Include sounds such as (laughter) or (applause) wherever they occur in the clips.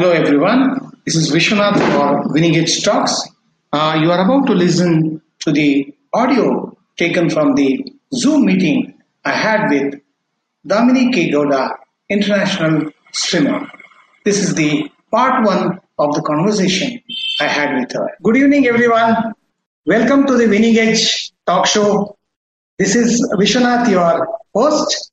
Hello, everyone. This is Vishwanath for Winning Edge Talks. Uh, you are about to listen to the audio taken from the Zoom meeting I had with Damini K. Gowda, international swimmer. This is the part one of the conversation I had with her. Good evening, everyone. Welcome to the Winning Edge Talk Show. This is Vishwanath, your host.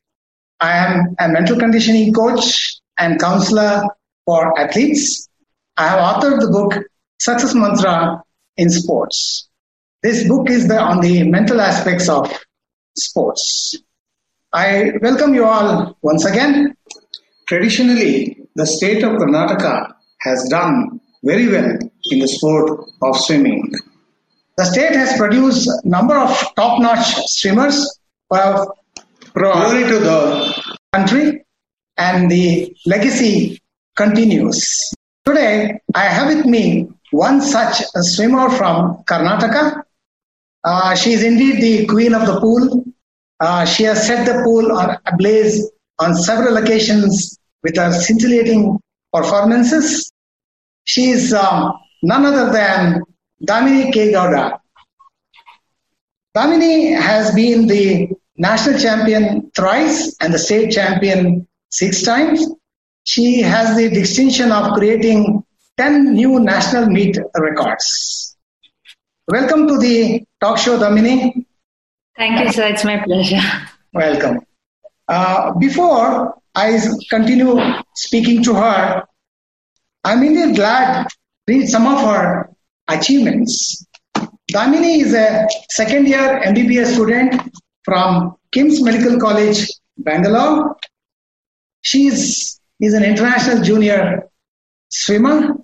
I am a mental conditioning coach and counselor for athletes. I have authored the book Success Mantra in Sports. This book is the, on the mental aspects of sports. I welcome you all once again. Traditionally, the state of Karnataka has done very well in the sport of swimming. The state has produced a number of top-notch swimmers who have glory to the country and the legacy continues. Today, I have with me one such swimmer from Karnataka. Uh, she is indeed the queen of the pool. Uh, she has set the pool on ablaze on several occasions with her scintillating performances. She is um, none other than Damini K. Gowda. Damini has been the national champion thrice and the state champion six times. She has the distinction of creating 10 new national meet records. Welcome to the talk show, Damini. Thank you, sir. It's my pleasure. Welcome. Uh, before I continue speaking to her, I'm indeed glad to read some of her achievements. Damini is a second year MBBS student from KIMS Medical College, Bangalore. She is, is an international junior swimmer.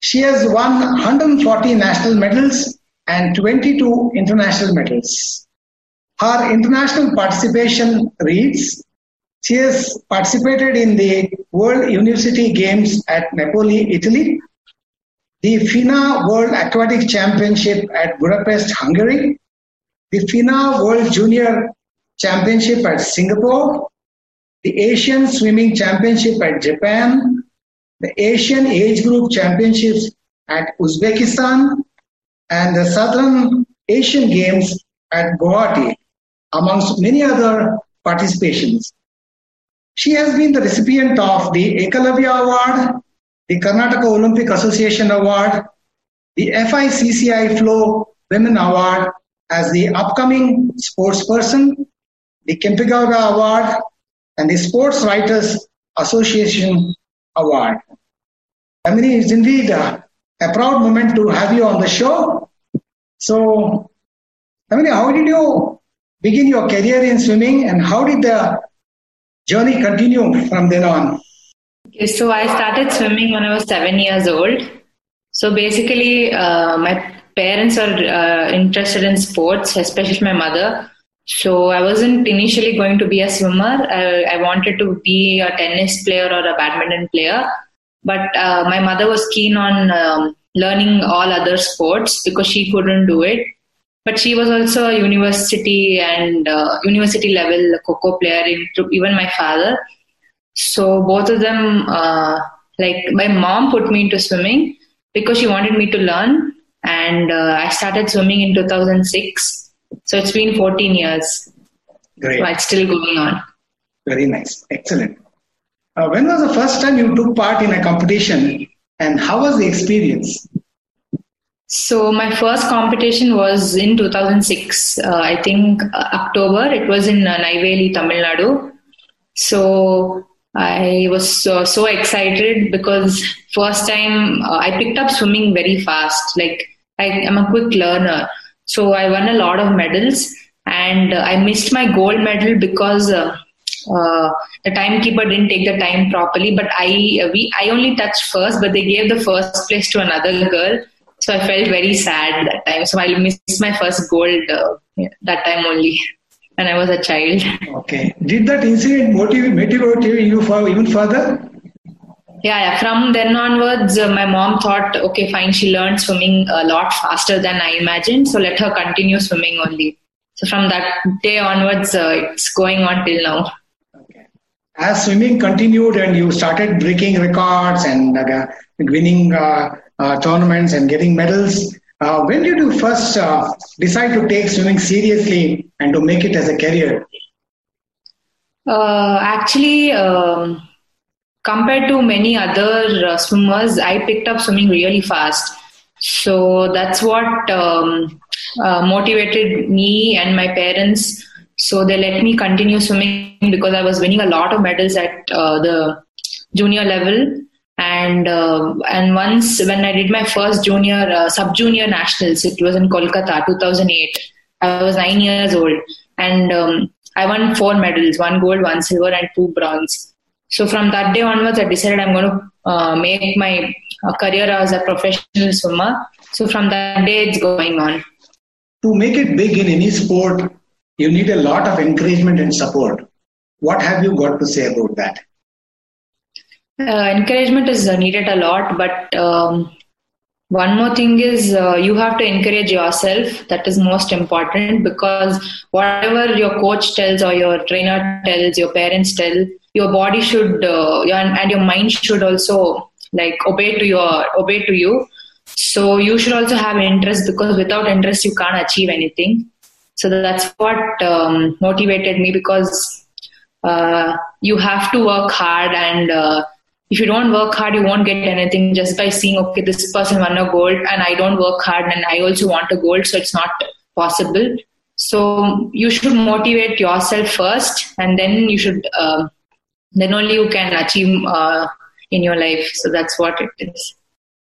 She has won 140 national medals and 22 international medals. Her international participation reads she has participated in the World University Games at Napoli, Italy, the FINA World Aquatic Championship at Budapest, Hungary, the FINA World Junior Championship at Singapore, the Asian Swimming Championship at Japan, the Asian Age Group Championships at Uzbekistan, and the Southern Asian Games at Guwahati, amongst many other participations. She has been the recipient of the Ekalavya Award, the Karnataka Olympic Association Award, the FICCI Flow Women Award as the upcoming sports person, the Kempegowda Award, and the Sports Writers Association Award. Mean, it's indeed a, a proud moment to have you on the show. So, I how did you begin your career in swimming and how did the journey continue from then on? So I started swimming when I was seven years old. So basically, uh, my parents are uh, interested in sports, especially my mother. So I wasn't initially going to be a swimmer. I, I wanted to be a tennis player or a badminton player. But uh, my mother was keen on um, learning all other sports because she couldn't do it. But she was also a university and uh, university level kho player, even my father. So both of them, uh, like my mom put me into swimming because she wanted me to learn. And uh, I started swimming in 2006 so it's been 14 years. Great. It's still going on. Very nice. Excellent. Uh, when was the first time you took part in a competition and how was the experience? So my first competition was in 2006. Uh, I think uh, October. It was in uh, Neyveli, Tamil Nadu. So I was so, so excited because first time uh, I picked up swimming very fast. Like I am a quick learner. So I won a lot of medals and uh, I missed my gold medal because uh, uh, the timekeeper didn't take the time properly. But I uh, we I only touched first, but they gave the first place to another girl. So I felt very sad that time. So I missed my first gold uh, that time only when I was a child. Okay. Did that incident motivate, motivate you for even further? Yeah, yeah. From then onwards, uh, my mom thought, okay, fine, she learned swimming a lot faster than I imagined, so let her continue swimming only. So from that day onwards, uh, it's going on till now. Okay. as swimming continued and you started breaking records and uh, winning uh, uh, tournaments and getting medals, uh, when did you first uh, decide to take swimming seriously and to make it as a career? Uh, actually, um, compared to many other swimmers, I picked up swimming really fast. So that's what um, motivated me and my parents so they let me continue swimming because I was winning a lot of medals at uh, the junior level. And uh, and once when I did my first junior uh, sub junior nationals, it was in Kolkata, 2008. I was nine years old, and um, I won four medals: one gold, one silver, and two bronze. So from that day onwards, I decided I'm going to uh, make my uh, career as a professional swimmer. So from that day, it's going on. To make it big in any sport, you need a lot of encouragement and support. What have you got to say about that? Uh, encouragement is needed a lot, but um, one more thing is uh, you have to encourage yourself. That is most important because whatever your coach tells or your trainer tells, your parents tell, your body should uh, and your mind should also like obey to your obey to you. So you should also have interest because without interest you can't achieve anything. So that's what um, motivated me because uh, you have to work hard and uh, if you don't work hard, you won't get anything just by seeing, okay, this person won a gold and I don't work hard and I also want a gold, so it's not possible. So you should motivate yourself first and then you should, uh, then only you can achieve uh, in your life. So that's what it is.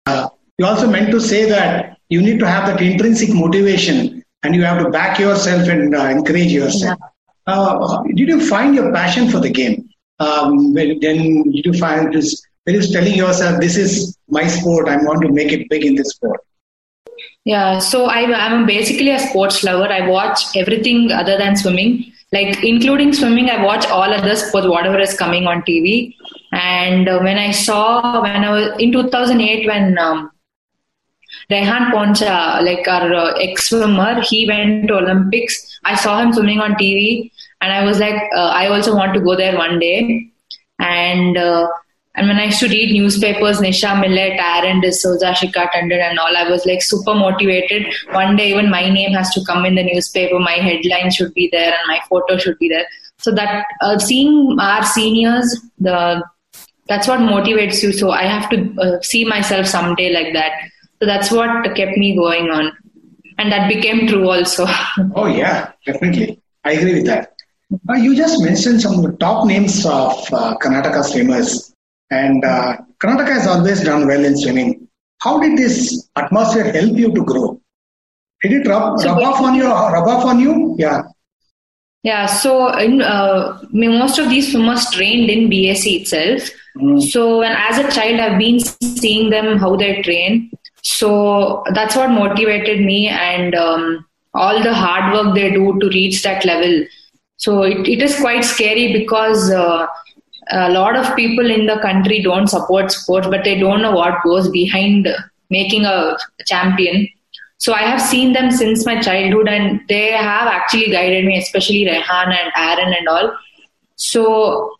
Uh, you also meant to say that you need to have that intrinsic motivation and you have to back yourself and uh, encourage yourself. Yeah. Uh, did you find your passion for the game? Um, then did you find this? When you telling yourself, "This is my sport. I want to make it big in this sport." Yeah, so I, I'm basically a sports lover. I watch everything other than swimming, like including swimming. I watch all other sports, whatever is coming on TV. And uh, when I saw when I was in 2008, when um, Rehan Poncha, like our uh, ex swimmer, he went to Olympics. I saw him swimming on TV, and I was like, uh, I also want to go there one day. And uh, and when I used to read newspapers, Nisha Millett, Aaron D'Souza, Shikha Tandon, and all, I was like super motivated. One day, even my name has to come in the newspaper. My headline should be there, and my photo should be there. So that uh, seeing our seniors, the that's what motivates you. So I have to uh, see myself someday like that. So that's what kept me going on. And that became true also. (laughs) oh, yeah, definitely. I agree with that. Uh, you just mentioned some top names of uh, Karnataka swimmers. And uh, Karnataka has always done well in swimming. How did this atmosphere help you to grow? Did it rub, rub off on you? Rub off on you? Yeah. Yeah. So in, uh, most of these swimmers trained in BAC itself. Mm. So when as a child, I've been seeing them how they train. So that's what motivated me and um, all the hard work they do to reach that level. So it, it is quite scary because uh, a lot of people in the country don't support sports, but they don't know what goes behind making a champion. So I have seen them since my childhood, and they have actually guided me, especially Rehan and Aaron and all. So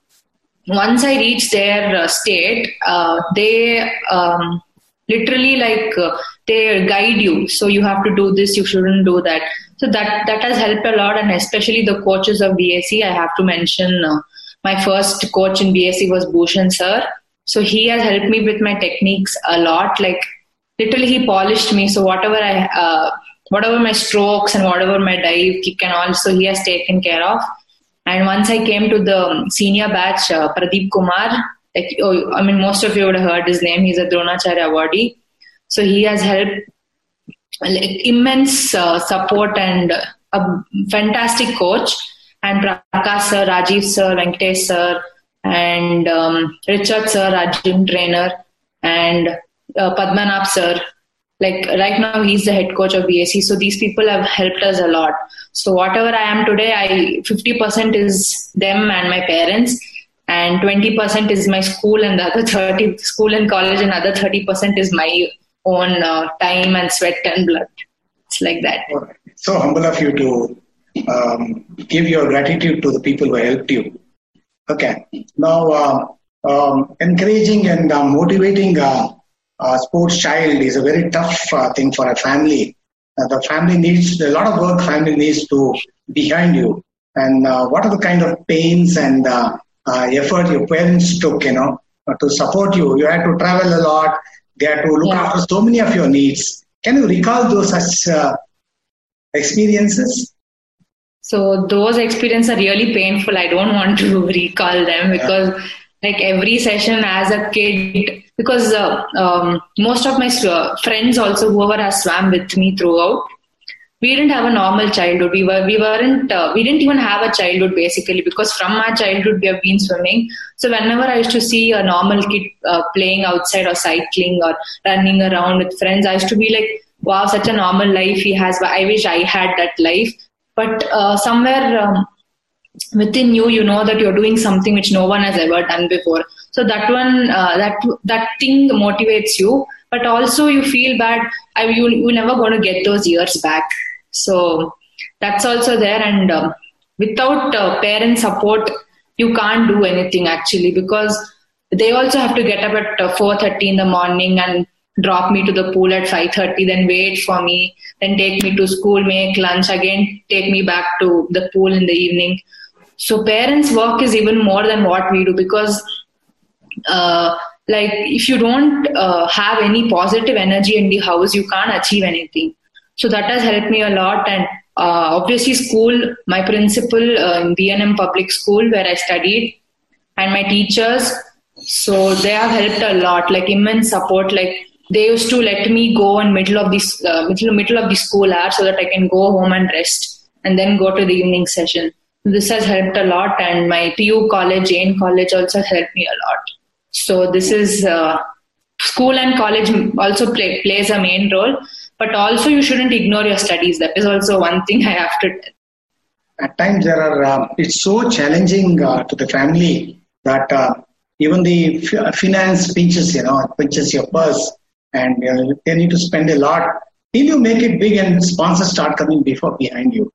once I reached their uh, state, uh, they um, literally like uh, they guide you so you have to do this you shouldn't do that so that that has helped a lot and especially the coaches of bac i have to mention uh, my first coach in BAC was bhushan sir. So he has helped me with my techniques a lot. Like literally he polished me. So whatever i uh, whatever my strokes and whatever my dive kick and all so he has taken care of. And once i came to the senior batch uh, pradeep kumar like oh, I mean, most of you would have heard his name. He's a Dronacharya awardee, so he has helped like, immense uh, support and a fantastic coach. And Prakash sir, Rajiv sir, Venkatesh sir, and um, Richard sir, gym trainer, and uh, Padmanabh sir. Like right now, he's the head coach of BAC. So these people have helped us a lot. So whatever I am today, I 50% is them and my parents and 20% is my school and the other 30 school and college and other 30% is my own uh, time and sweat and blood it's like that so humble of you to um, give your gratitude to the people who helped you Okay. Now, uh, um, encouraging and uh, motivating a, a, sports child is a very tough uh, thing for a family. Uh, the family needs a lot of work. Family needs to behind you. And uh, what are the kind of pains and uh, effort your parents took, you know, to support you? You had to travel a lot. They had to look yeah. after so many of your needs. Can you recall those such experiences? So those experiences are really painful. I don't want to (laughs) recall them because yeah. like every session as a kid, because uh, um, most of my uh, friends also whoever has swam with me throughout, we didn't have a normal childhood. We were we weren't uh, we didn't even have a childhood basically because from our childhood we have been swimming. So whenever I used to see a normal kid uh, playing outside or cycling or running around with friends, I used to be like, wow, such a normal life he has. I wish I had that life but uh, somewhere um, within you you know that you're doing something which no one has ever done before. So that one uh, that that thing motivates you. But also you feel bad. I, you, you're never going to get those years back. So that's also there. And um, without uh, parent support you can't do anything actually because they also have to get up at 4.30 uh, in the morning and drop me to the pool at 5.30 then wait for me then take me to school make lunch again take me back to the pool in the evening. So parents work is even more than what we do because uh, like if you don't uh, have any positive energy in the house you can't achieve anything. So that has helped me a lot and uh, obviously school my principal uh, in bnm public school where i studied and my teachers so they have helped a lot like immense support like they used to let me go in middle of this uh, middle middle of the school hour so that I can go home and rest and then go to the evening session. This has helped a lot, and my PU college, Jain College, also helped me a lot. So this is uh, school and college also play, plays a main role, but also you shouldn't ignore your studies. That is also one thing I have to. Tell. At times, there are. Uh, it's so challenging uh, to the family that uh, even the f- finance pinches, you know, pinches your purse and uh, they need to spend a lot till you make it big and sponsors start coming before behind you.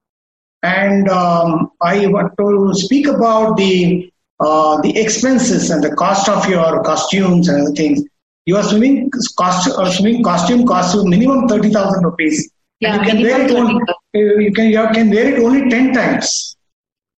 And um, I want to speak about the uh, the expenses and the cost of your costumes and other things. Your swimming cost or uh, swimming costume costs you minimum thirty thousand rupees. Yeah, you can wear it only, you can you can wear it only ten times.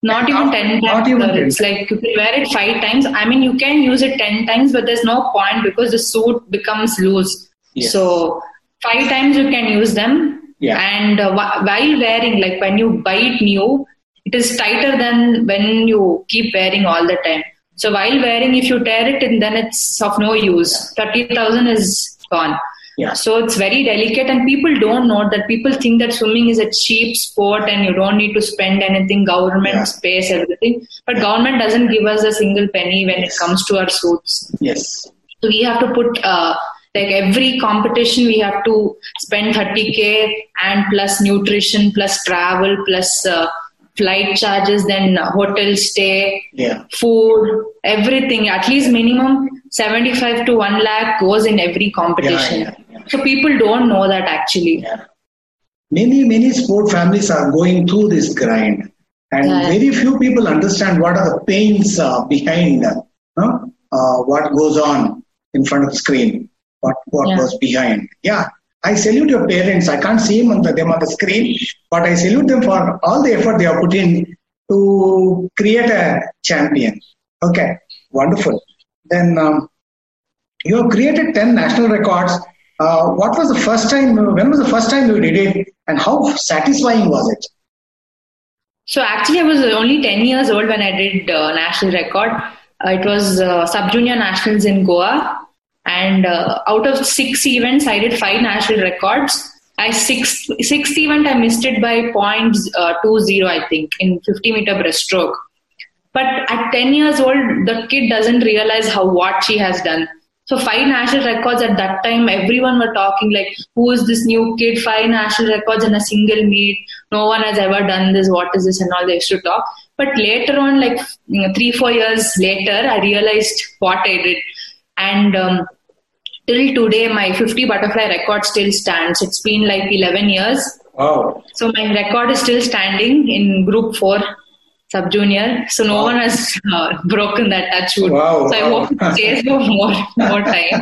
Not even 10 times. Not even 10. It's like you can wear it five times. I mean, you can use it 10 times, but there's no point because the suit becomes loose. Yes. So five times you can use them. Yeah. And uh, while wearing, like when you buy it new, it is tighter than when you keep wearing all the time. So while wearing, if you tear it, and then it's of no use. Thirty thousand is gone. Yeah. So it's very delicate, and people don't know that. People think that swimming is a cheap sport, and you don't need to spend anything. Government yeah. space everything, but yeah. government doesn't give us a single penny when yes. it comes to our suits. Yes. So we have to put uh, like every competition we have to spend 30k and plus nutrition plus travel plus uh, flight charges then hotel stay yeah. food everything. At least minimum 75 to 1 lakh goes in every competition. Yeah, yeah, so people don't know that actually. Many many sport families are going through this grind. And very few people understand what are the pains uh, behind uh, what goes on in front of the screen what what yeah. was behind. Yeah, I salute your parents. I can't see them on the, them on the screen, but I salute them for all the effort they have put in to create a champion. Okay, wonderful. Then um, you have created 10 national records. Uh, what was the first time, when was the first time you did it, and how satisfying was it? So, actually, I was only 10 years old when I did uh, national record. Uh, it was uh, sub junior nationals in Goa and uh, out of six events, I did five national records. I sixth sixth event I missed it by point uh, two zero I think in 50 meter breaststroke. But at 10 years old, the kid doesn't realize how what she has done. So five national records at that time, everyone were talking like, who is this new kid? Five national records in a single meet. No one has ever done this. What is this? And all they used to talk. But later on, like you know, three, four years later, I realized what I did. And um, till today, my 50 butterfly record still stands. It's been like 11 years. Wow. So my record is still standing in group four. sub junior. So no Wow. one has uh, broken that touch wood. Wow, so I wow. hope it stays for more more time.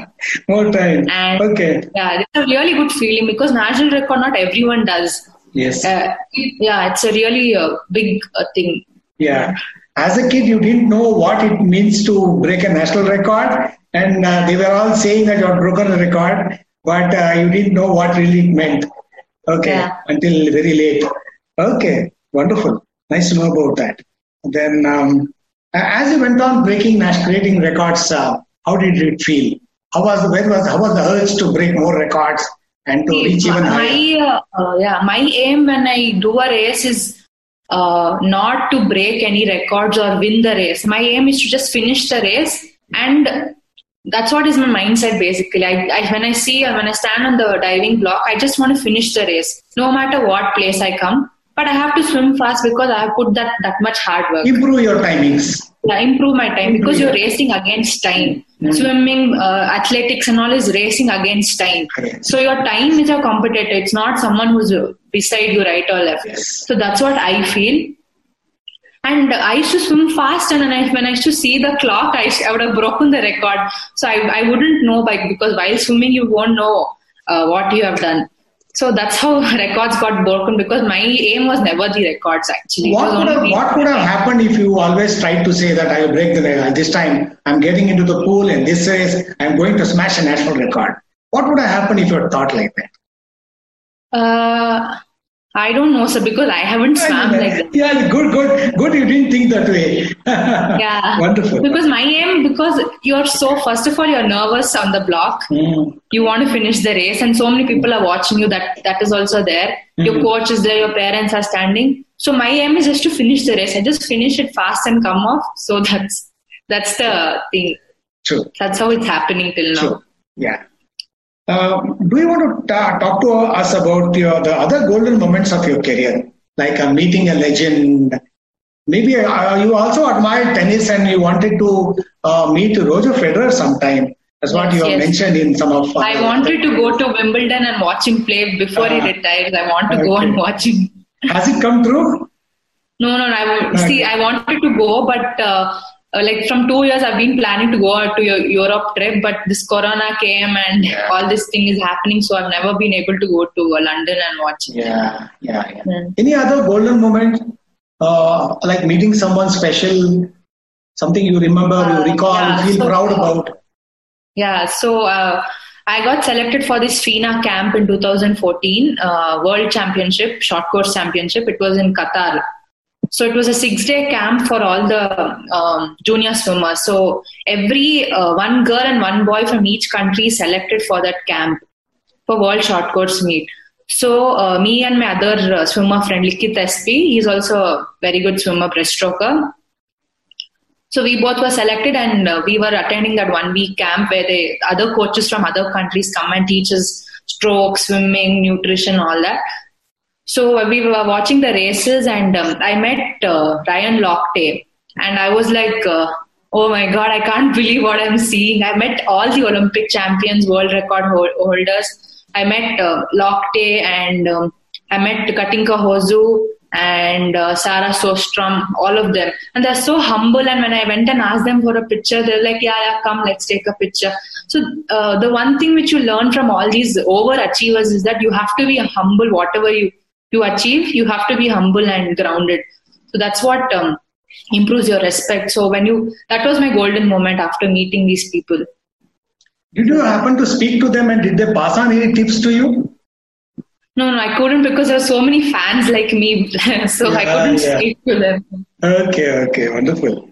More time. And okay. yeah, it's a really good feeling because national record not everyone does. Yes. Uh, yeah, it's a really uh, big uh, thing. Yeah. As a kid, you didn't know what it means to break a national record, and uh, they were all saying that you had broken a record, but uh, you didn't know what really it meant. Okay, Yeah. until very late. Okay, wonderful. Nice to know about that. Then, um, as you went on breaking, creating records, uh, how did it feel? How was the when was how was the urge to break more records and to reach even higher? my uh, uh, yeah my aim when i do a race is uh, not to break any records or win the race my aim is to just finish the race and that's what is my mindset basically I, I when i see when i stand on the diving block i just want to finish the race no matter what place i come but i have to swim fast because i have put that that much hard work Improve your timings. yeah, improve my time because you're racing against time. Mm. Swimming, uh, athletics, and all is racing against time. Correct. So your time is your competitor. It's not someone who's beside you, right or left. Yes. So that's what I feel. And I used to swim fast, and when I, when I used to see the clock, I, I would have broken the record. So I, I wouldn't know by because while swimming, you won't know uh, what you have done. So that's how (laughs) records got broken because my aim was never the records actually. What would, have, what would have happened if you always tried to say that I will break the record? This time I'm getting into the pool and this race I'm going to smash a national record. What would have happened if you had thought like that? Uh, I don't know, sir, because I haven't swam like that. Yeah, good, good, good. You didn't think that way. (laughs) Yeah. Wonderful. Because my aim, because you're so, first of all, you're nervous on the block. Mm. You want to finish the race, and so many people are watching you. That that is also there. Your Mhm. coach is there. Your parents are standing. So my aim is just to finish the race. I just finish it fast and come off. So (laughs) that's that's the thing. True, That's how it's happening till now. true. Yeah. Uh, do you want to ta- talk to us about your, the other golden moments of your career, like uh, meeting a legend? Maybe uh, you also admired tennis and you wanted to uh, meet Roger Federer sometime. That's what Yes, you have yes. mentioned in some of. uh, I wanted to go to Wimbledon and watch him play before he Ah. retires. I want to go and watch him. Has it come true? No, no, no. I will, Okay. see. I wanted to go, but uh, uh, like from two years, I've been planning to go out to your Europe trip, but this Corona came and Yeah. all this thing is happening, so I've never been able to go to uh, London and watch. it. Yeah, yeah, yeah. Mm. Any other golden moment, uh, like meeting someone special, something you remember, Uh, you recall, yeah, feel so- proud about? Yeah, so uh, I got selected for this FINA camp in 2014, uh, World Championship, Short Course Championship. It was in Qatar. So it was a six day camp for all the um, junior swimmers. So every uh, one girl and one boy from each country selected for that camp for World Short Course meet. So uh, me and my other uh, swimmer friend Likith SP, he's also a very good swimmer, breaststroker. So we both were selected, and uh, we were attending that one week camp where the other coaches from other countries come and teach us stroke, swimming, nutrition, all that. So uh, we were watching the races, and um, I met uh, Ryan Lochte, and I was like, uh, "Oh my God, I can't (laughs) believe what I'm seeing!" I met all the Olympic champions, world record hol- holders. I met uh, Lochte, and um, I met Katinka Hosszú and uh, Sarah Sjöström, all of them. And they're so humble. And when I went and asked them for a picture, they're like, yeah, yeah, come, let's take a picture. So uh, the one thing which you learn from all these overachievers is that you have to be humble, whatever you, you achieve, you have to be humble and grounded. So that's what um, improves your respect. So when you, that was my golden moment after meeting these people. Did you happen to speak to them and did they pass on any tips to you? No, no, I couldn't because there are so many fans like me, (laughs) so I couldn't yeah. speak to them. Okay, okay, wonderful.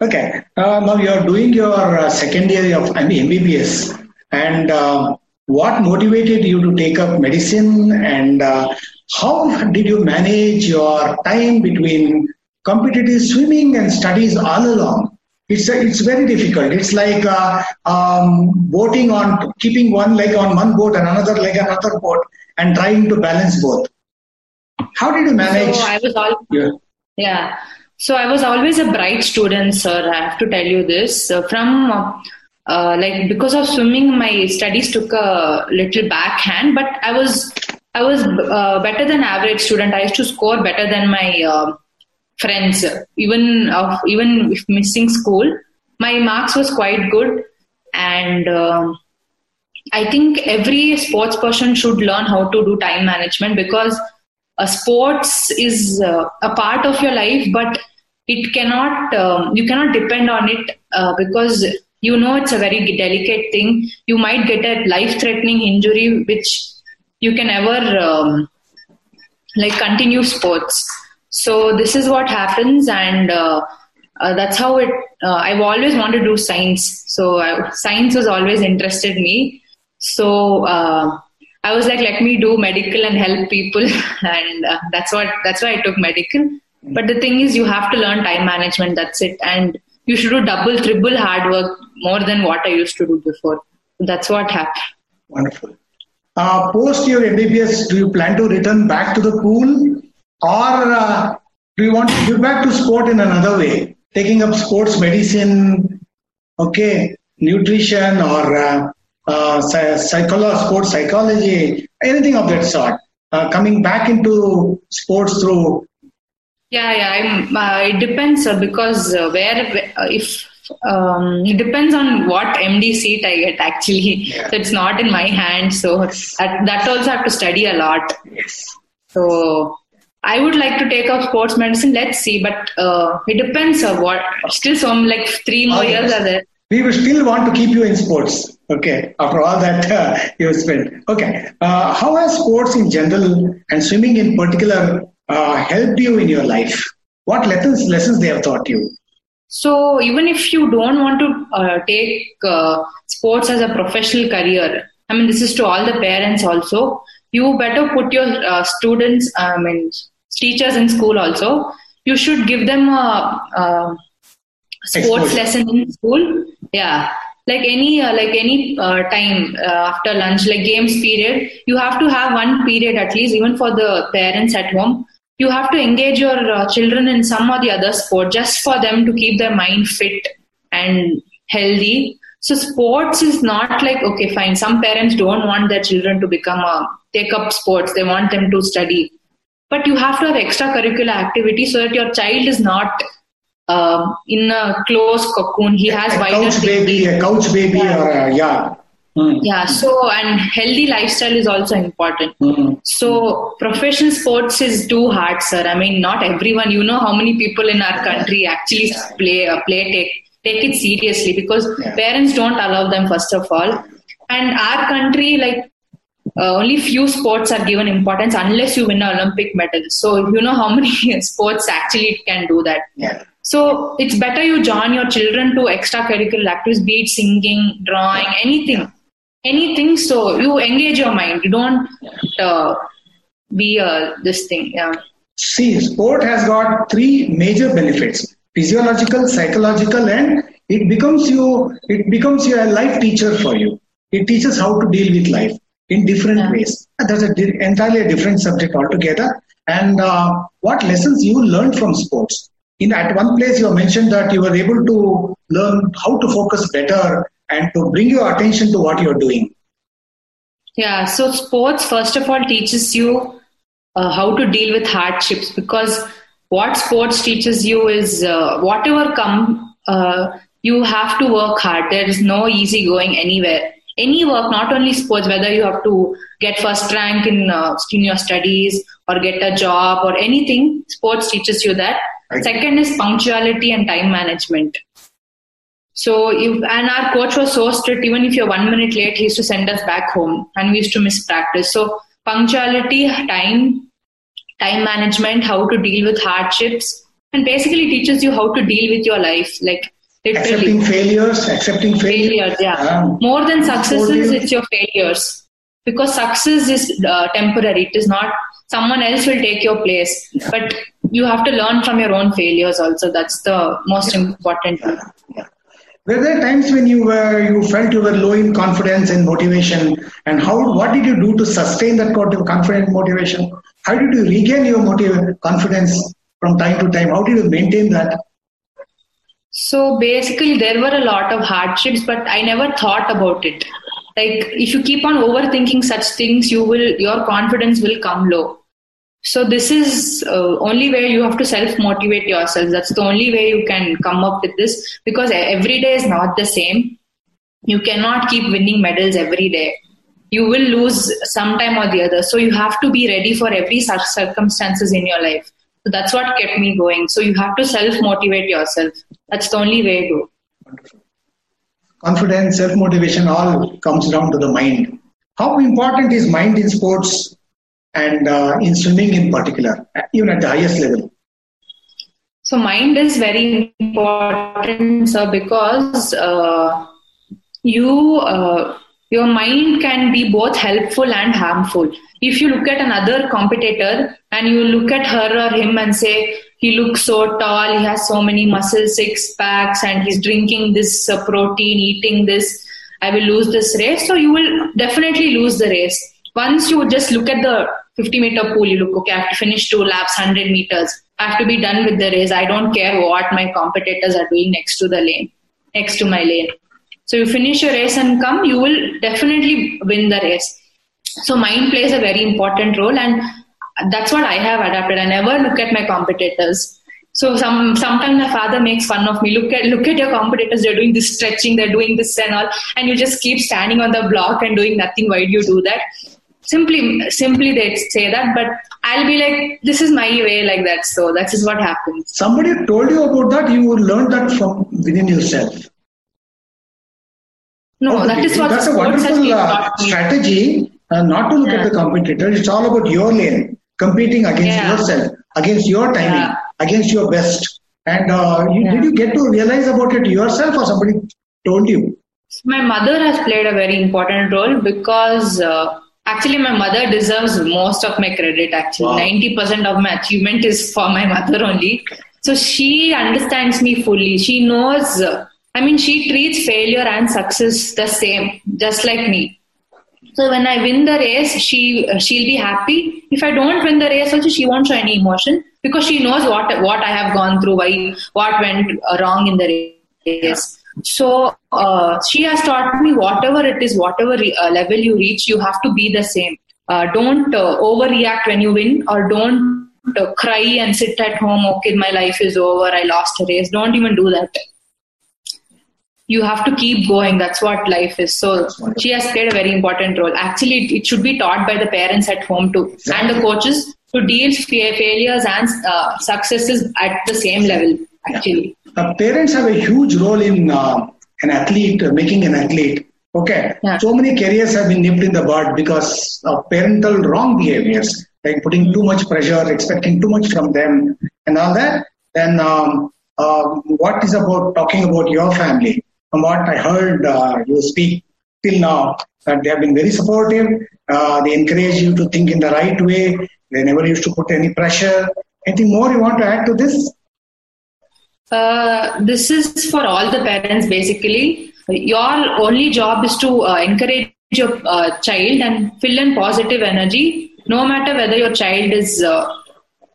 Okay, uh, now you are doing your uh, second year of I mean, MBBS, and uh, what motivated you to take up medicine, and uh, how did you manage your time between competitive swimming and studies all along? It's a, it's very difficult. It's like uh, um, boating on keeping one leg on one boat and another leg on another boat, and trying to balance both. How did you manage? So I was all your, Yeah. So I was always a bright student, sir. I have to tell you this. Uh, from uh, uh, like because of swimming, my studies took a little backhand, but I was I was uh, better than average student. I used to score better than my uh, friends. Even even if missing school, my marks was quite good, and uh, I think every sports person should learn how to do time management because sports is uh, a part of your life, but it cannot um, you cannot depend on it uh, because you know it's a very delicate thing. You might get a life-threatening injury which you can ever um, like continue sports. So this is what happens, and uh, uh, that's how it. Uh, I've always wanted to do science, so I, science has always interested me. So uh, I was like, let me do medical and help people, (laughs) and uh, that's what that's why I took medical. But the thing is, you have to learn time management. That's it, and you should do double, triple hard work more than what I used to do before. That's what happened. Wonderful. Uh, post your MBBS, do you plan to return back to the pool, or uh, do you want to give back to sport in another way, taking up sports medicine, okay, nutrition, or uh, uh, psychology, sports psychology, anything of that sort? Uh, coming back into sports through yeah, yeah. Uh, it depends uh, because uh, where uh, if um, it depends on what MD seat I get actually. Yeah. So it's not in my hand. So that, that also have to study a lot. Yes. So I would like to take up sports medicine. Let's see, but uh, it depends on what. Still, some like three more oh, years are there. We will still want to keep you in sports. Okay, after all that uh, you spent. Okay, uh, how has sports in general and swimming in particular uh, helped you in your life? What lessons lessons they have taught you? So even if you don't want to uh, take uh, sports as a professional career, I mean this is to all the parents also. You better put your uh, students, I mean teachers in school also. You should give them a, a sports lesson in school. Yeah, like any uh, like any uh, time uh, after lunch, like games period, you have to have one period at least, even for the parents at home you have to engage your uh, children in some or the other sport just for them to keep their mind fit and healthy. So sports is not like okay fine some parents don't want their children to become a take up sports. They want them to study. But you have to have extracurricular activity so that your child is not uh, in a closed cocoon. He has a couch baby a couch baby yeah. or a, yeah Mm. Yeah, so and healthy lifestyle is also important. Mm. So professional sports is too hard, sir. I mean, not everyone. You know how many people in our country actually play uh, play take take it seriously because yeah. parents don't allow them first of all, and our country like uh, only few sports are given importance unless you win an Olympic medal. So you know how (laughs) many sports actually can do that. Yeah. So it's better you join your children to extracurricular activities, be it singing, drawing, anything. Yeah anything so you engage your mind. You don't uh, be uh, this thing yeah. See sport has got three major benefits physiological psychological and it becomes you it becomes your life teacher for you. It teaches how to deal with life in different yeah. ways. That's a di- entirely a different subject altogether. And uh, what lessons you learned from sports? In at one place you mentioned that you were able to learn how to focus better and to bring your attention to what you're doing. Yeah, so sports, first of all, teaches you uh, how to deal with hardships because what sports teaches you is uh, whatever come, uh, you have to work hard. There is no easy going anywhere. Any work, not only sports, whether you have to get first rank in, uh, in your studies or get a job or anything, sports teaches you that. Right. Second is punctuality and time management. So, if, and our coach was so strict, even if you're one minute late, he used to send us back home and we used to miss practice. So, punctuality, time, time management, how to deal with hardships, and basically teaches you how to deal with your life. Like, literally. Accepting failures, accepting failures. failures yeah. Um, More than successes, it's your failures. Because success is uh, temporary. It is not, someone else will take your place. Yeah. But you have to learn from your own failures also. That's the most yeah. important thing. Yeah. Were there times when you were you felt you were low in confidence and motivation, and how what did you do to sustain that confidence and motivation? How did you regain your motive confidence from time to time? How did you maintain that? So basically, there were a lot of hardships, but I never thought about it. Like if you keep on overthinking such things, you will your confidence will come low. So this is uh, only way you have to self motivate yourself. That's the only way you can come up with this because every day is not the same. You cannot keep winning medals every day. You will lose sometime or the other. So you have to be ready for every such circumstances in your life. So that's what kept me going. So you have to self motivate yourself. That's the only way to. Confidence, self motivation, all comes down to the mind. How important is mind in sports and uh, in swimming in particular, even at the highest level? So mind is very important, sir, because uh, you uh, your mind can be both helpful and harmful. If you look at another competitor and you look at her or him and say, he looks so tall, he has so many muscles, six packs, and he's drinking this uh, protein, eating this, I will lose this race. So you will definitely lose the race. Once you just look at the 50 meter pool, you look, okay, I have to finish two laps, 100 meters. I have to be done with the race. I don't care what my competitors are doing next to the lane, next to my lane. So you finish your race and come, you will definitely win the race. So mind plays a very important role, and that's what I have adapted. I never look at my competitors. So some sometimes my father makes fun of me. Look at look at your competitors. They're doing this stretching. They're doing this and all, and you just keep standing on the block and doing nothing. Why do you do that? Simply, simply they say that, but I'll be like, this is my way, like that. So that is what happens. Somebody told you about that. You learned that from within yourself. No, Okay, that is what that's a wonderful uh, strategy. Uh, not to look at the competitor. It's all about your lane, competing against Yeah. yourself, against your timing, Yeah. against your best. And uh, you, Yeah. did you get to realize about it yourself, or somebody told you? My mother has played a very important role because uh, actually my mother deserves most of my credit. Actually, Wow. ninety percent of my achievement is for my (laughs) mother only. So she understands me fully. She knows. I mean, she treats failure and success the same, just like me. So when I win the race, she she'll be happy. If I don't win the race, also she won't show any emotion because she knows what what I have gone through, why what went wrong in the race. So uh, she has taught me whatever it is, whatever re- uh, level you reach, you have to be the same. Uh, don't uh, overreact when you win, or don't uh, cry and sit at home. Okay, my life is over. I lost a race. Don't even do that you have to keep going. That's what life is. So she has played a very important role. Actually, it, it should be taught by the parents at home too, and the coaches to deal fa- failures and uh, successes at the same level. Actually, Uh, parents have a huge role in uh, an athlete, uh, making an athlete. Okay. Yeah. So many careers have been nipped in the bud because of parental wrong behaviors, like putting too much pressure, expecting too much from them, and all that. Then, um, uh, what is about talking about your family? From what I heard uh, you speak till now, that they have been very supportive. Uh, they encourage you to think in the right way. They never used to put any pressure. Anything more you want to add to this? Uh, this is for all the parents. Basically, your only job is to uh, encourage your uh, child and fill in positive energy, no matter whether your child is uh,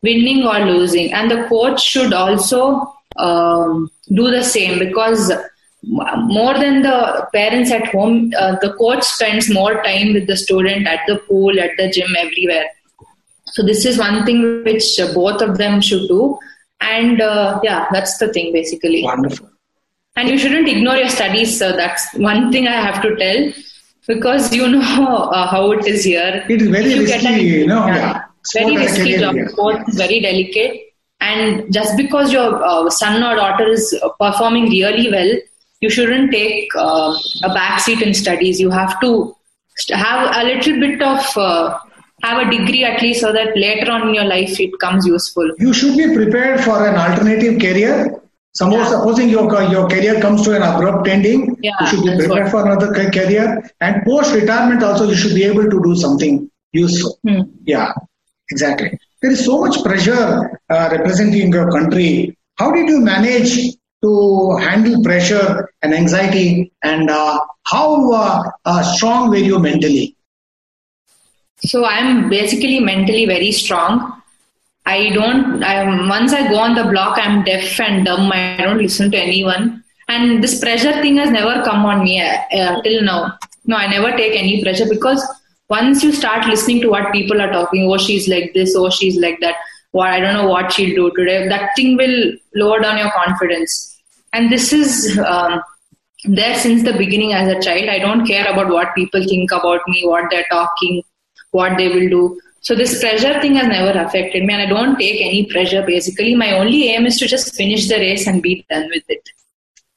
winning or losing. And the coach should also um, do the same because more than the parents at home, uh, the coach spends more time with the student at the pool, at the gym, everywhere. So this is one thing which both of them should do. And uh, yeah, that's the thing basically. Wonderful. And you shouldn't ignore your studies. So that's one thing I have to tell because you know (laughs) uh, how it is here. It is very If you get risky, an- you know, yeah. Very risky job. Sport very delicate. And just because your uh, son or daughter is performing really well, you shouldn't take uh, a backseat in studies. You have to have a little bit of uh, have a degree at least so that later on in your life it comes useful. you should be prepared for an alternative career. Suppose, Yeah. supposing your your career comes to an abrupt ending, Yeah, you should be prepared for another career. And post retirement also, you should be able to do something useful. Hmm. Yeah, exactly. There is so much pressure uh, representing your country. How did you manage to handle pressure and anxiety? And uh, how uh, uh, strong were you mentally? So I'm basically mentally very strong. I don't. I, once I go on the block, I'm deaf and dumb. I don't listen to anyone. And this pressure thing has never come on me uh, uh, till now. No, I never take any pressure because once you start listening to what people are talking, oh, she's like this, oh, she's like that, what I don't know what she'll do today, that thing will lower down your confidence. And this is um, there since the beginning as a child. I don't care about what people think about me, what they're talking, what they will do. So this pressure thing has never affected me, and I don't take any pressure. Basically, my only aim is to just finish the race and be done with it.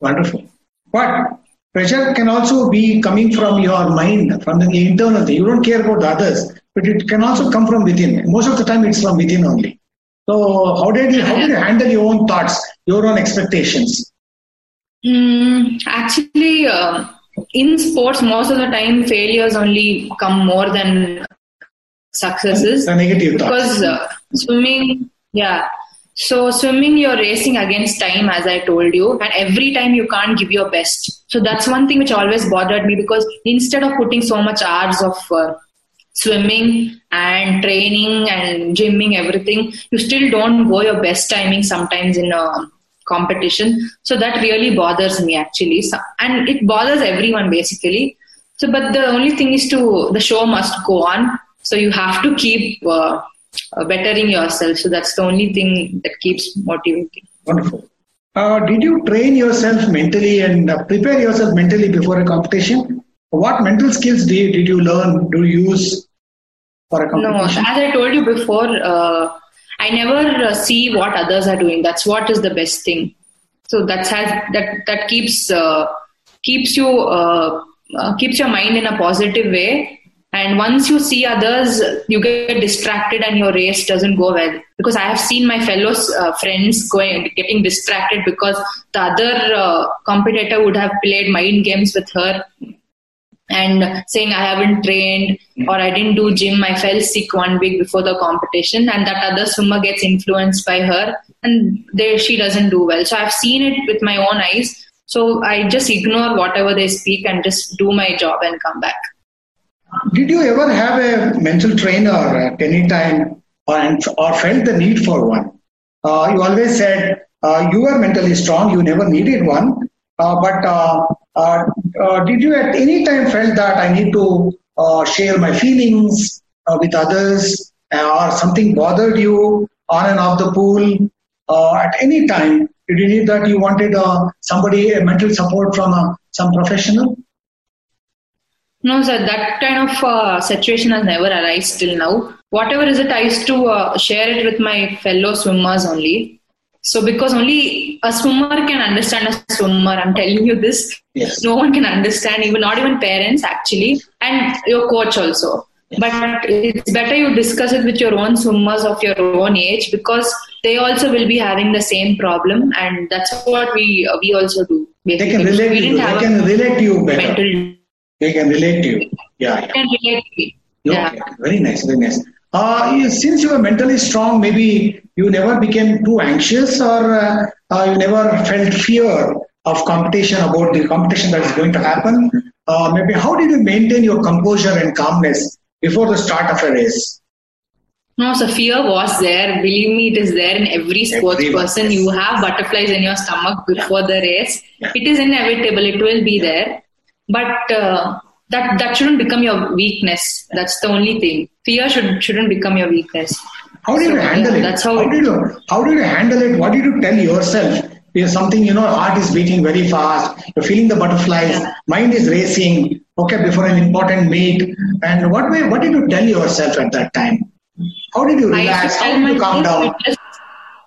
Wonderful. But pressure can also be coming from your mind, from the internal. You don't care about the others, but it can also come from within. Most of the time, it's from within only. So, how did you how did you handle your own thoughts, your own expectations? Mm, actually, uh, in sports, most of the time, failures only come more than successes. The negative because uh, swimming, yeah. So swimming, you're racing against time, as I told you, and every time you can't give your best. So that's one thing which always bothered me because instead of putting so much hours of uh, swimming and training and gymming, everything, you still don't go your best timing sometimes in a competition. So that really bothers me actually, so, and it bothers everyone basically. So, but the only thing is to the show must go on so you have to keep uh, uh, bettering yourself. So that's the only thing that keeps motivating. Wonderful. Uh, did you train yourself mentally and uh, prepare yourself mentally before a competition? What mental skills did you, did you learn, do you use for a competition? No, as I told you before, uh, I never uh, see what others are doing. That's what is the best thing. So that's has that that keeps keeps you keeps your mind in a positive way and once you see others, you get distracted and your race doesn't go well. Because I have seen my fellow uh, friends going, getting distracted because the other uh, competitor would have played mind games with her and saying I haven't trained or I didn't do gym. I fell sick one week before the competition, and that other swimmer gets influenced by her, and there she doesn't do well. So I've seen it with my own eyes. So I just ignore whatever they speak and just do my job and come back. Did you ever have a mental trainer at any time or, or felt the need for one? Uh, you always said uh, you were mentally strong, you never needed one. Uh, but uh, uh, uh, did you at any time felt that I need to share my feelings with others or something bothered you on and off the pool? at any time, did you need that you wanted somebody, a mental support from some professional? No, sir, that kind of uh, situation has never arisen till now. Whatever is it, I used to uh, share it with my fellow swimmers only. So, because only a swimmer can understand a swimmer, I'm telling you this. Yes. No one can understand, even not even parents actually, and your coach also. Yes. But it's better you discuss it with your own swimmers of your own age because they also will be having the same problem, and that's what we we also do. Basically. They can relate to you. They can relate to you better. Mental they can relate to you. Yeah. yeah. Can relate to me. Yeah. Okay. Very nice. Very nice. Uh, since you were mentally strong, maybe you never became too anxious or uh, uh, you never felt fear of competition about the competition that is going to happen. Uh, maybe how did you maintain your composure and calmness before the start of a race? No, so fear was there. Believe me, it is there in every sports every person. You have butterflies in your stomach before yeah. the race. Yeah. It is inevitable. It will be there but uh, that that shouldn't become your weakness. That's the only thing. Fear should shouldn't become your weakness. How did so, you handle yeah, it? That's how, how did you how did you handle it? What did you tell yourself? There's something you know, heart is beating very fast. You're feeling the butterflies. Yeah. Mind is racing. Okay, before an important meet. And what way? What did you tell yourself at that time? How did you relax? How did you calm down?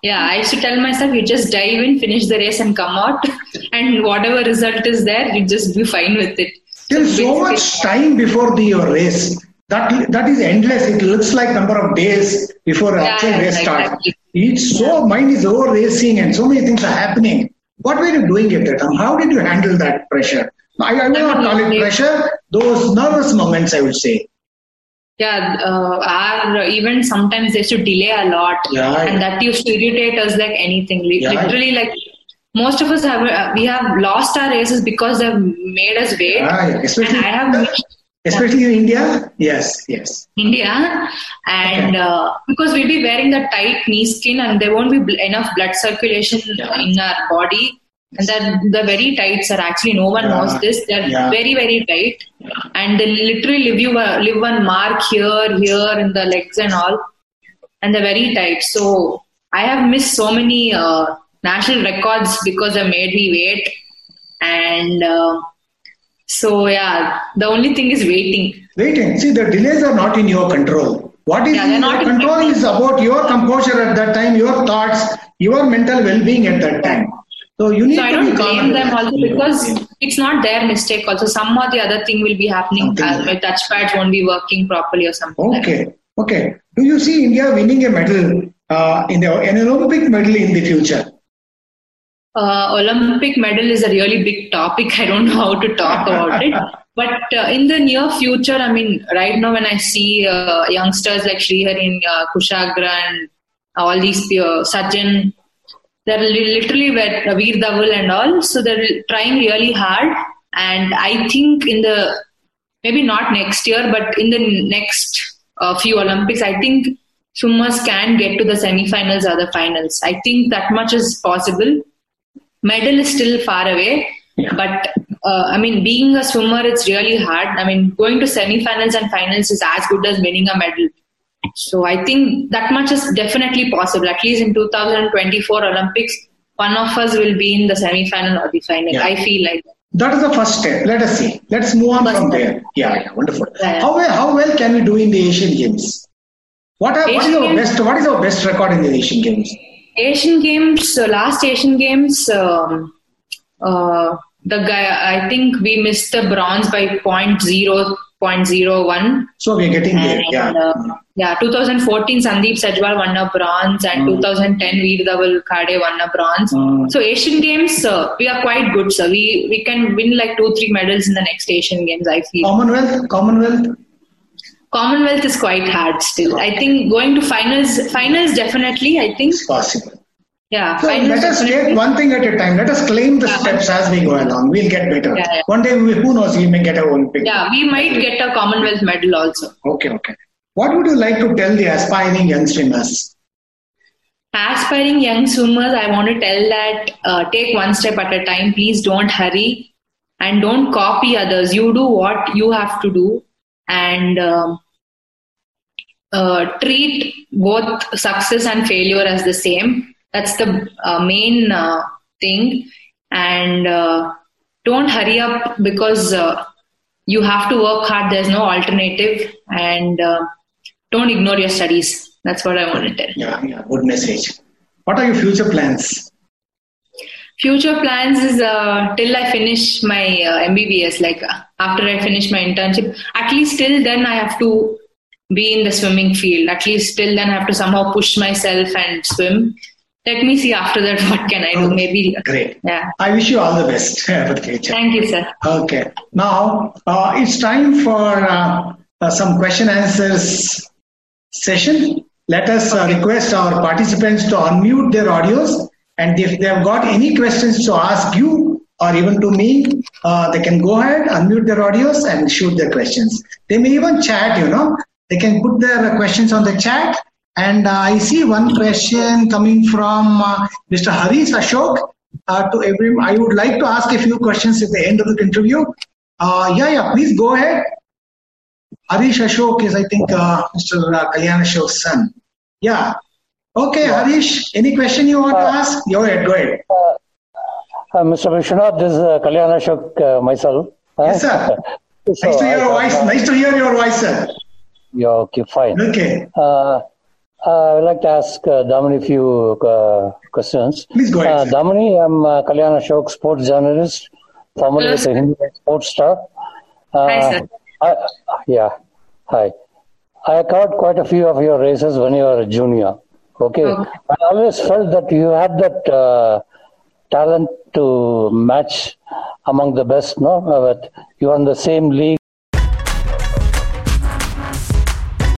Yeah, I used to tell myself, you just dive in, finish the race, and come out, (laughs) and whatever result is there, you just be fine with it. There's so, so much time before the your race. That that is endless. It looks like number of days before yeah, actual race starts. It's so mind is over racing, and so many things are happening. What were you doing at that time? How did you handle that pressure? I, I will not call it pressure. Those nervous moments, I would say yeah, uh, our event sometimes they used to delay a lot, yeah, and that used to irritate us like anything. Yeah, Literally, like most of us have uh, we have lost our races because they've made us wait. Yeah, especially, and I have. (laughs) Especially in India, yes, yes. India, and okay. uh, because we'll be wearing the tight knee skin, and there won't be bl- enough blood circulation in our body, and that the very tight, sir. Actually, no one Yeah. knows this. They're Yeah. very, very tight, and they literally leave you a, leave one mark here, here in the legs and all, and they're very tight. So I have missed so many uh, national records because they made me wait, and uh, so yeah, the only thing is waiting. Waiting. See, the delays are not in your control. What is Yeah, in your in control control. is about your composure at that time, your thoughts, your mental well-being at that time. So you need So I to don't blame them also because it's not their mistake. Also, some or the other thing will be happening. Uh, my touch pads won't be working properly or something. like. Okay, okay. Do you see India winning a medal uh, in the an Olympic medal in the future? Uh, Olympic medal is a really big topic. (laughs) I don't know how to talk about it. (laughs) But uh, in the near future, I mean, right now when I see uh, youngsters like Sriharin, uh, Kushagra, and all these uh, Sajjan, they're literally uh, Virdhawal and all, so they're trying really hard. And I think in the maybe not next year, but in the next uh, few Olympics, I think swimmers can get to the semi-finals or the finals. I think that much is possible. Medal is still far away, Yeah. but uh, I mean, being a swimmer, it's really hard. I mean, going to semi-finals and finals is as good as winning a medal. So I think that much is definitely possible. At least in 2024 Olympics, one of us will be in the semi-final or the final. Yeah. I feel like that. That is the first step. Let us see. Let's move on First from step. there. Yeah, yeah, wonderful. Yeah. How well, how well can we do in the Asian Games? What are what is Asian our Games- best what is our best record in the Asian Games? Asian Games, So last Asian Games, um, uh, the guy, I think we missed the bronze by point zero point zero one. So we are getting there. Yeah. uh, yeah, 2014 Sandeep Sejwal won a bronze, and 2010 Virdhawal Khade won a bronze. Mm. So Asian Games, uh, we are quite good, sir. We we can win like two three medals in the next Asian Games. I feel. Commonwealth, Commonwealth. Commonwealth is quite hard still. I think going to finals, finals definitely. I think It's possible. Yeah. So let us take one thing at a time. Let us claim the Yeah. steps as we go along. We'll get better. Yeah, yeah. One day, we, who knows, we may get a Olympic. Yeah, we might get a Commonwealth medal also. Okay, okay. What would you like to tell the aspiring young swimmers? Aspiring young swimmers, I want to tell that uh, take one step at a time. Please don't hurry and don't copy others. You do what you have to do and um, uh, treat both success and failure as the same. That's the uh, main uh, thing. And uh, don't hurry up because uh, you have to work hard. There's no alternative. And uh, don't ignore your studies. That's what I want to tell. Yeah, yeah, good message. What are your future plans? Future plans is uh, till I finish my uh, MBBS, like uh, after I finish my internship. At least till then, I have to be in the swimming field. At least till then, I have to somehow push myself and swim. Let me see after that what can I do. Maybe. Great. Yeah. I wish you all the best for the future. Thank you, sir. Okay. Now uh, it's time for uh, uh, some question answers session. Let us uh, request our participants to unmute their audios, and if they have got any questions to ask you or even to me, uh, they can go ahead, unmute their audios, and shoot their questions. They may even chat. You know, they can put their questions on the chat. And uh, I see one question coming from uh, Mr. Harish Ashok. Uh, to every, I would like to ask a few questions at the end of the interview. Uh, yeah, yeah, please go ahead. Harish Ashok is, I think, uh, Mr. Uh, Kalyan Ashok's son. Yeah. Okay, Harish, any question you want to ask? Go ahead, go ahead. Uh, Mr. Vishwanath, this is uh, Kalyan Ashok uh, myself. Yes, sir. (laughs) so Nice to hear your voice. Nice to hear your voice, sir. Yeah, okay, fine. Okay, Uh, I would like to ask uh, Damini a few uh, questions. please go Uh, ahead. sir. Damini, I'm uh, Kalyan Ashok, sports journalist, formerly Hello, with the sir. Hindu Sports Star. Uh, Hi, sir. I, yeah, hi. I covered quite a few of your races when you were a junior. Okay. Okay. I always felt that you had that uh, talent to match among the best, no? Uh, but you are in the same league.